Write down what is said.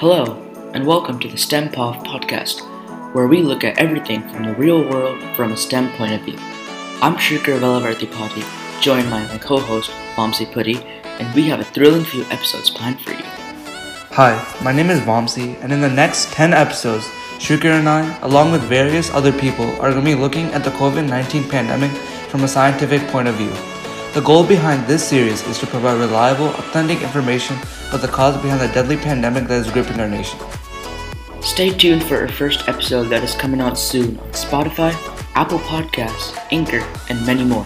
Hello, and welcome to the STEM podcast, where we look at everything from the real world from a STEM point of view. I'm Shrikar Velavartipati, joined by my co-host, Vamsi Putty, and we have a thrilling few episodes planned for you. Hi, my name is Vamsi, and in the next 10 episodes, Shrikar and I, along with various other people, are going to be looking at the COVID 19 pandemic from a scientific point of view. The goal behind this series is to provide reliable, authentic information about the cause behind the deadly pandemic that is gripping our nation. Stay tuned for our first episode that is coming out soon on Spotify, Apple Podcasts, Anchor, and many more.